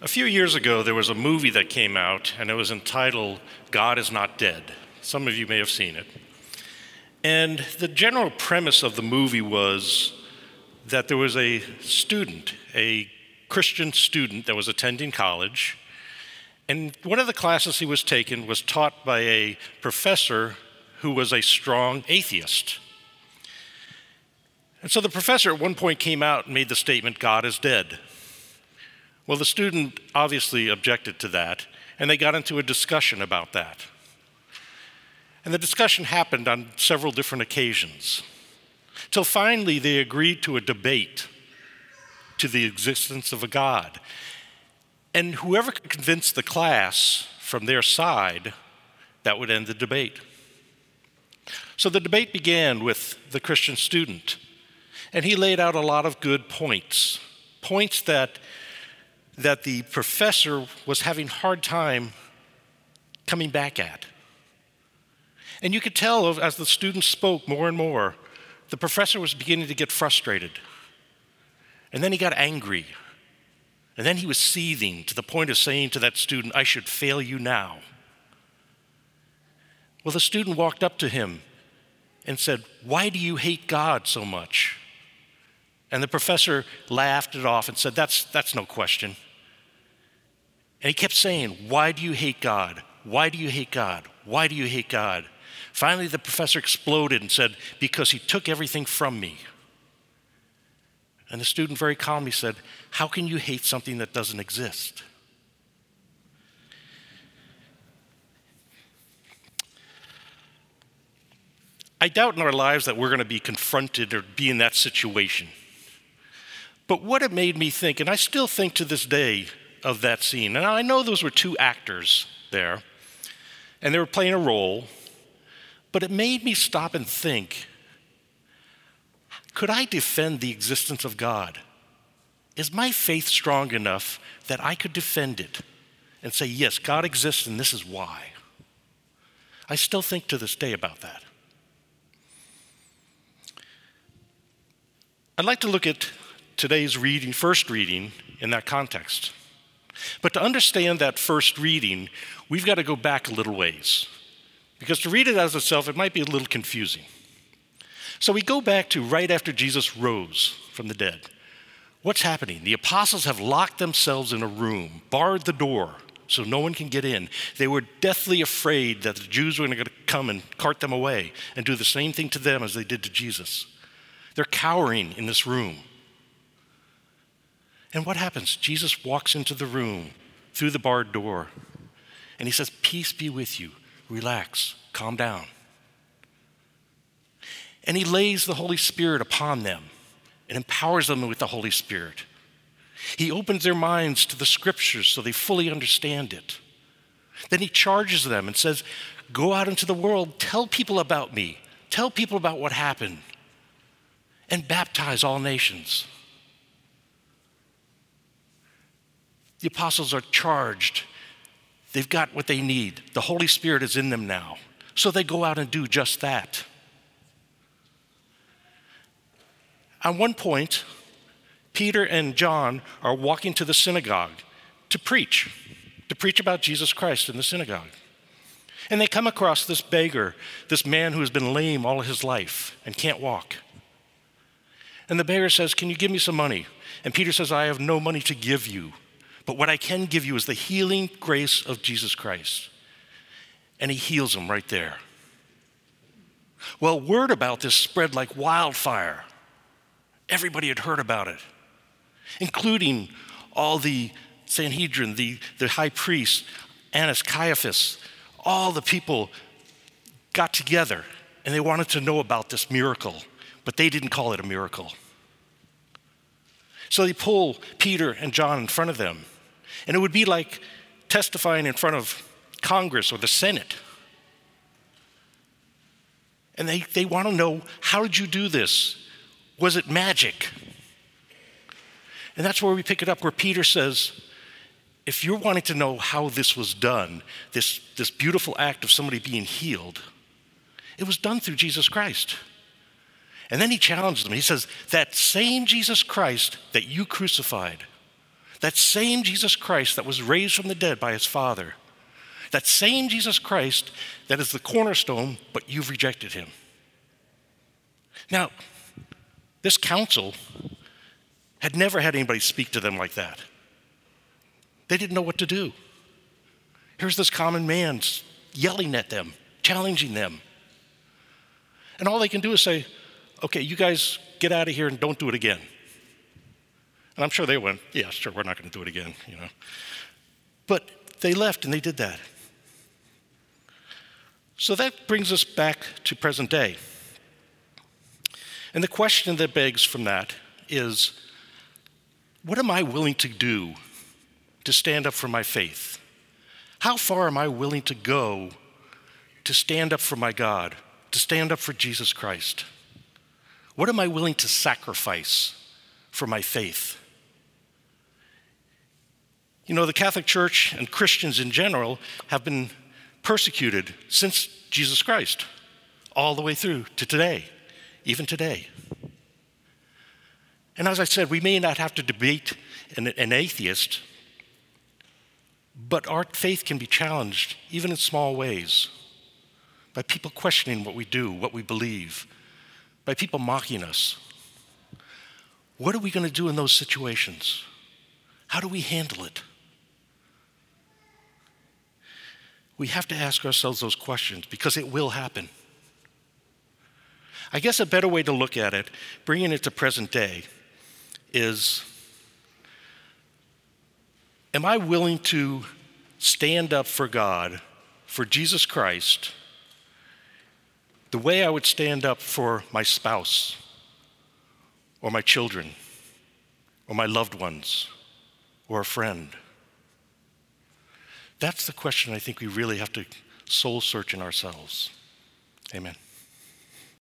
A few years ago, there was a movie that came out, and it was entitled God is Not Dead. Some of you may have seen it. And the general premise of the movie was that there was a student, a Christian student that was attending college, and one of the classes he was taking was taught by a professor who was a strong atheist. And so the professor at one point came out and made the statement, God is dead. Well, the student obviously objected to that, and they got into a discussion about that. And the discussion happened on several different occasions, till finally they agreed to a debate to the existence of a God. And whoever could convince the class from their side, that would end the debate. So the debate began with the Christian student, and he laid out a lot of good points, points that that the professor was having hard time coming back at. And you could tell as the students spoke more and more, the professor was beginning to get frustrated. And then he got angry. And then he was seething to the point of saying to that student, I should fail you now. Well, the student walked up to him and said, Why do you hate God so much? And the professor laughed it off and said, That's, that's no question. And he kept saying, Why do you hate God? Why do you hate God? Why do you hate God? Finally, the professor exploded and said, Because he took everything from me. And the student very calmly said, How can you hate something that doesn't exist? I doubt in our lives that we're going to be confronted or be in that situation. But what it made me think, and I still think to this day, of that scene. And I know those were two actors there, and they were playing a role, but it made me stop and think could I defend the existence of God? Is my faith strong enough that I could defend it and say, yes, God exists and this is why? I still think to this day about that. I'd like to look at today's reading, first reading, in that context. But to understand that first reading, we've got to go back a little ways. Because to read it as itself, it might be a little confusing. So we go back to right after Jesus rose from the dead. What's happening? The apostles have locked themselves in a room, barred the door so no one can get in. They were deathly afraid that the Jews were going to come and cart them away and do the same thing to them as they did to Jesus. They're cowering in this room. And what happens? Jesus walks into the room through the barred door and he says, Peace be with you. Relax, calm down. And he lays the Holy Spirit upon them and empowers them with the Holy Spirit. He opens their minds to the scriptures so they fully understand it. Then he charges them and says, Go out into the world, tell people about me, tell people about what happened, and baptize all nations. The apostles are charged. They've got what they need. The Holy Spirit is in them now. So they go out and do just that. At one point, Peter and John are walking to the synagogue to preach, to preach about Jesus Christ in the synagogue. And they come across this beggar, this man who has been lame all his life and can't walk. And the beggar says, Can you give me some money? And Peter says, I have no money to give you. But what I can give you is the healing grace of Jesus Christ. And he heals them right there. Well, word about this spread like wildfire. Everybody had heard about it, including all the Sanhedrin, the, the high priest, Annas, Caiaphas, all the people got together and they wanted to know about this miracle, but they didn't call it a miracle. So they pull Peter and John in front of them and it would be like testifying in front of Congress or the Senate. And they, they want to know how did you do this? Was it magic? And that's where we pick it up, where Peter says, if you're wanting to know how this was done, this, this beautiful act of somebody being healed, it was done through Jesus Christ. And then he challenged them. He says, That same Jesus Christ that you crucified, That same Jesus Christ that was raised from the dead by his Father. That same Jesus Christ that is the cornerstone, but you've rejected him. Now, this council had never had anybody speak to them like that. They didn't know what to do. Here's this common man yelling at them, challenging them. And all they can do is say, okay, you guys get out of here and don't do it again. And I'm sure they went, yeah, sure, we're not going to do it again, you know. But they left and they did that. So that brings us back to present day. And the question that begs from that is what am I willing to do to stand up for my faith? How far am I willing to go to stand up for my God, to stand up for Jesus Christ? What am I willing to sacrifice for my faith? You know, the Catholic Church and Christians in general have been persecuted since Jesus Christ, all the way through to today, even today. And as I said, we may not have to debate an, an atheist, but our faith can be challenged, even in small ways, by people questioning what we do, what we believe, by people mocking us. What are we going to do in those situations? How do we handle it? We have to ask ourselves those questions because it will happen. I guess a better way to look at it, bringing it to present day, is Am I willing to stand up for God, for Jesus Christ, the way I would stand up for my spouse, or my children, or my loved ones, or a friend? That's the question I think we really have to soul search in ourselves. Amen.